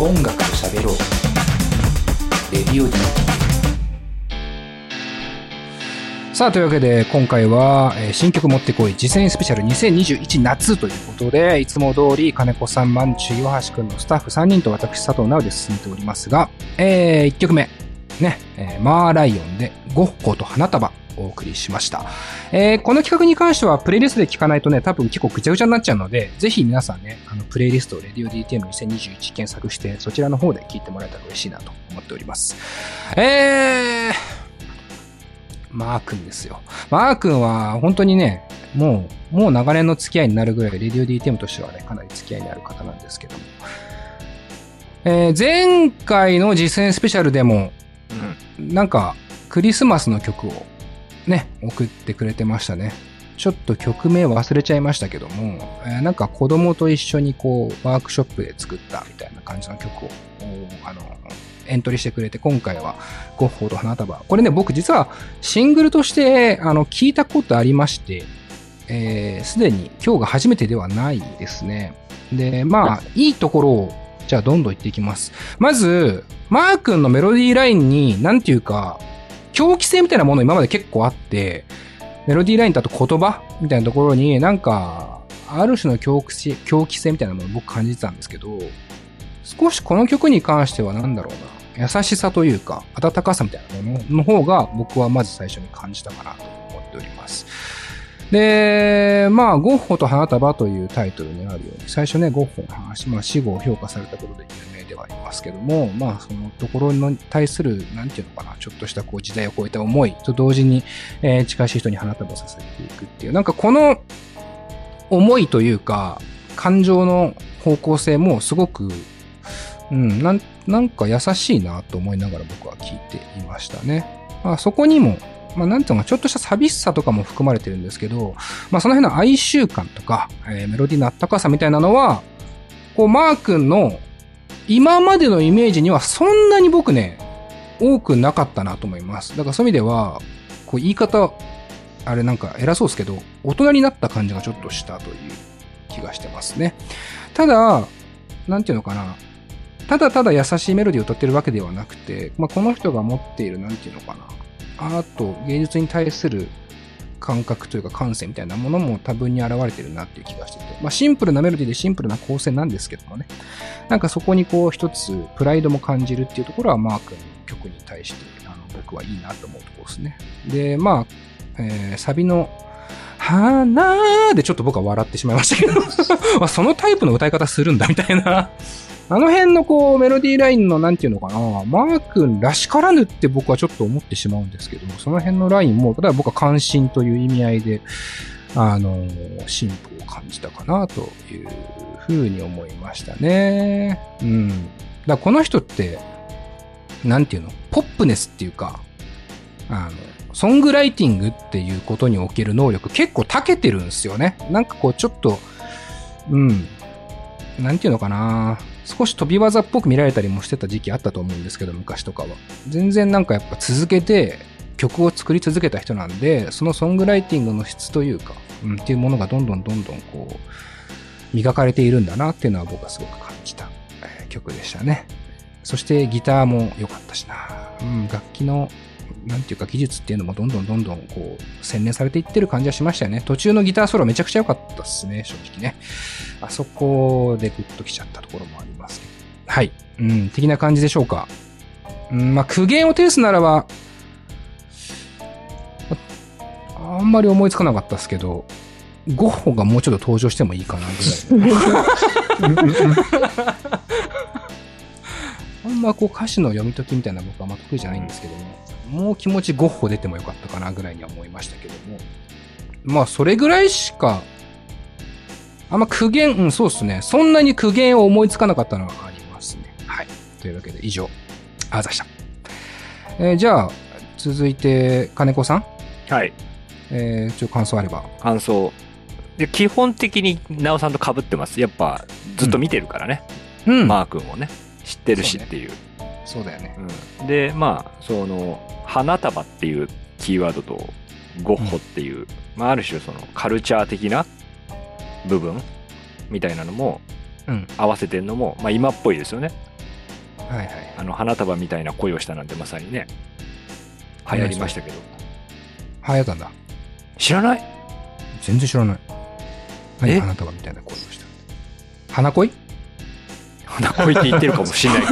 音楽と喋ろう。レディオ D さあというわけで今回は、えー新曲持ってこい。実践スペシャル2021夏ということでいつも通り金子さんマンチ岩橋くんのスタッフ3人と私佐藤直で進めておりますが、え1曲目。ね、えーマーライオンでゴッホと花束。お送りしました。えーこの企画に関してはプレイリストで聞かないとね、多分結構ぐちゃぐちゃになっちゃうので、ぜひ皆さんね、あの、プレイリストを RadioDTM2021 検索して、そちらの方で聞いてもらえたら嬉しいなと思っております。えー、マー君ですよ。マー君は本当にね、もう、もう長年の付き合いになるぐらい、RadioDTM としてはね、かなり付き合いにある方なんですけども。えー前回の実践スペシャルでも、なんか、クリスマスの曲をね、送ってくれてましたね。ちょっと曲名忘れちゃいましたけども、えーなんか子供と一緒にこう、ワークショップで作ったみたいな感じの曲を、あの、エントリーしてくれて、今回はゴッホと花束。これね、僕実はシングルとして、あの、聞いたことありまして、えーすでに今日が初めてではないですね。で、まあ、いいところを、じゃあどんどん言っていきます。まず、マー君のメロディーラインに、なんていうか、狂気性みたいなもの今まで結構あって、メロディーラインだと言葉みたいなところになんか、ある種の狂気性狂気性みたいなものを僕感じてたんですけど、少しこの曲に関しては何だろうな、優しさというか、温かさみたいなものの方が僕はまず最初に感じたかなと思っております。で、まあ、ゴッホと花束というタイトルにあるように、最初ね、ゴッホの話、まあ、死後を評価されたことで有名ではありますけども、まあ、そのところに対する、なんていうのかな、ちょっとしたこう時代を超えた思いと同時に、えー近しい人に花束を捧げていくっていう、なんかこの思いというか、感情の方向性もすごく、うん、なんなんか優しいなと思いながら僕は聞いていましたね。まあ、そこにも、まあ、なんていうのか、ちょっとした寂しさとかも含まれてるんですけど、まあ、その辺の哀愁感とか、えーメロディーのあったかさみたいなのは、こう、マー君の今までのイメージにはそんなに僕ね、多くなかったなと思います。だからそういう意味では、こう言い方、あれなんか偉そうですけど、大人になった感じがちょっとしたという気がしてますね。ただ、なんていうのかな。ただただ優しいメロディーを歌ってるわけではなくて、まあ、この人が持っている、なんていうのかな。アート、芸術に対する感覚というか感性みたいなものも多分に現れてるなっていう気がしてて、まあ、シンプルなメロディーでシンプルな構成なんですけどもね。なんかそこにこう一つプライドも感じるっていうところはマー君の曲に対してあの僕はいいなと思うところですね。で、まあ、えーサビの花でちょっと僕は笑ってしまいましたけど、そのタイプの歌い方するんだみたいな。あの辺のこうメロディーラインのなんていうのかな、マー君らしからぬって僕はちょっと思ってしまうんですけども、その辺のラインも、例えば僕は関心という意味合いで、あの、進歩を感じたかなというふうに思いましたね。うん。だからこの人って、なんていうの、ポップネスっていうか、あの、ソングライティングっていうことにおける能力結構長けてるんですよね。なんかこうちょっと、うん、なんていうのかな少し飛び技っぽく見られたりもしてた時期あったと思うんですけど、昔とかは。全然なんかやっぱ続けて曲を作り続けた人なんで、そのソングライティングの質というか、うん、っていうものがどんどんどんどんこう、磨かれているんだなっていうのは僕はすごく感じた、え曲でしたね。そしてギターも良かったしな。うん、楽器の、なんていうか技術っていうのもどんどんどんどんこう、洗練されていってる感じはしましたよね。途中のギターソロめちゃくちゃ良かったですね、正直ね。あそこでグッときちゃったところもありますけど。はい。うん、的な感じでしょうか。うん、まあ、苦言を呈すならば、ああんまり思いつかなかったですけど、ゴッホがもうちょっと登場してもいいかなぐらいの。あんまこう歌詞の読み解きみたいな僕はあんま得意じゃないんですけども、もう気持ちゴッホ出てもよかったかなぐらいには思いましたけども。まあそれぐらいしか、あんま苦言、うん、そうですね。そんなに苦言を思いつかなかったのはありますね。はい。というわけで以上、あざした。えーじゃあ、続いて、金子さんはい。えー、ちょ感想あれば。感想。で、基本的に、なおさんと被ってます。やっぱ、ずっと見てるからね。うん。マー君をね。知ってるしっていう。そうだよね。うんで、まあ、その、花束っていうキーワードと、ゴッホっていう、まあ、ある種その、カルチャー的な部分みたいなのも、うん。合わせてんのも、まあ、今っぽいですよね。はいはい。あの、花束みたいな恋をしたなんてまさにね、流行りましたけど。流行ったんだ。知らない？全然知らない。何え？花束みたいな恋をした。花恋？花恋って言ってるかもしれない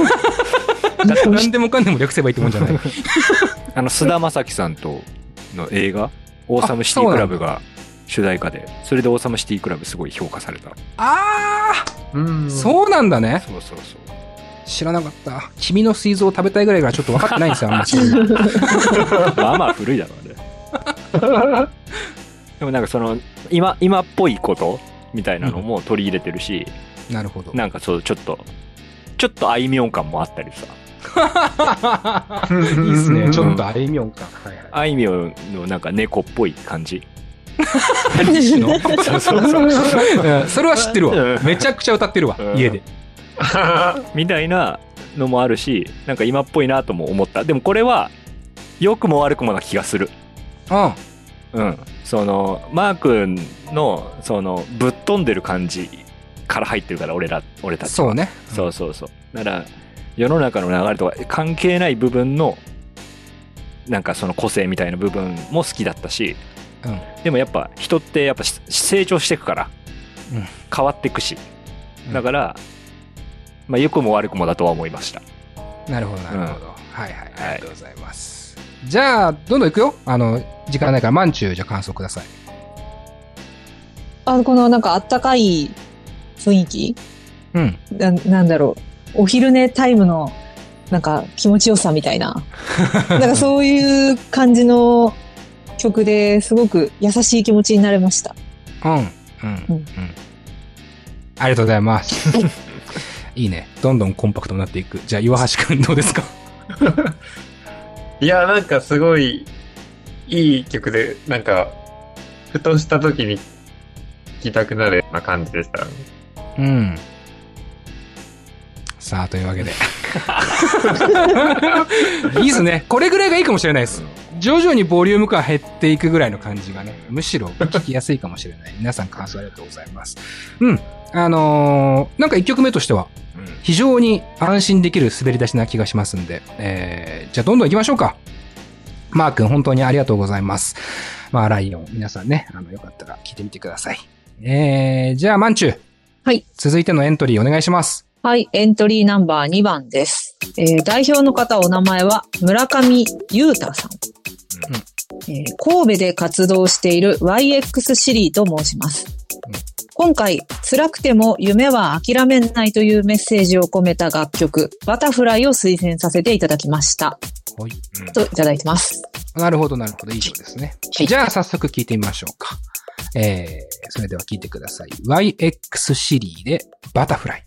何でもかんでも略せばいいってもんじゃない。あの、菅田将暉さんとの映画、オーサムシティクラブが主題歌で、それでオーサムシティクラブすごい評価された。あうんあそうなんだね。そうそうそう。知らなかった。君の水蔵を食べたいぐらいからちょっと分かってないんですよ、あんまり。まあまあ古いだろうね。でもなんかその、今、今っぽいことみたいなのも取り入れてるし、なるほど。なんかそう、ちょっと、ちょっとあいみょん感もあったりさ。いいっすね。ちょっとあいみょん感。はいはい。あいみょんのなんか猫っぽい感じ。西野そうそうそう。うんそれは知ってるわ。うんめちゃくちゃ歌ってるわう、ん家で。みたいなのもあるし、なんか今っぽいなとも思った。でもこれは、良くも悪くもな気がする。うん。うん。その、マー君の、その、ぶっ飛んでる感じから入ってるから、俺ら、俺たちは。そうね。そうそうそう。だから、世の中の流れとか関係ない部分の、なんかその個性みたいな部分も好きだったし、うん。でもやっぱ人ってやっぱし成長していくから、うん変わっていくし、うんだから、まあ良くも悪くもだとは思いました。なるほど、なるほど。うんはいはい。ありがとうございます。じゃあ、どんどんいくよ。あの、時間ないから、まんちゅう、じゃあ感想ください。あ、このなんかあったかい雰囲気？うん。ななんだろう。お昼寝タイムのなんか気持ちよさみたいな。なんかそういう感じの曲ですごく優しい気持ちになれました。うん。うん。うん。ありがとうございます。いいね。どんどんコンパクトになっていく。じゃあ、岩橋くんどうですか？いや、なんかすごいいい曲で、なんか、ふとした時に聴きたくなるような感じでした。うん。さあ、というわけで。いいっすね。これぐらいがいいかもしれないです。徐々にボリューム感減っていくぐらいの感じがね、むしろ聞きやすいかもしれない。皆さん感想ありがとうございます。うん。あのーなんか一曲目としては、非常に安心できる滑り出しな気がしますんで、えー、じゃあどんどん行きましょうか。マー君、本当にありがとうございます。まあ、ライオン、皆さんね、あの、よかったら聞いてみてください。えー、じゃあ、マンチュ。はい。続いてのエントリーお願いします。はい、エントリーナンバー2番です。えー代表の方お名前は村上裕太さん。えー神戸で活動している YX シリーと申します。今回、辛くても夢は諦めないというメッセージを込めた楽曲、バタフライを推薦させていただきました。はい。といただいてます。なるほど、なるほど。以上ですね。はいじゃあ、早速聞いてみましょうか。えー、それでは聞いてください。YX シリーでバタフライ。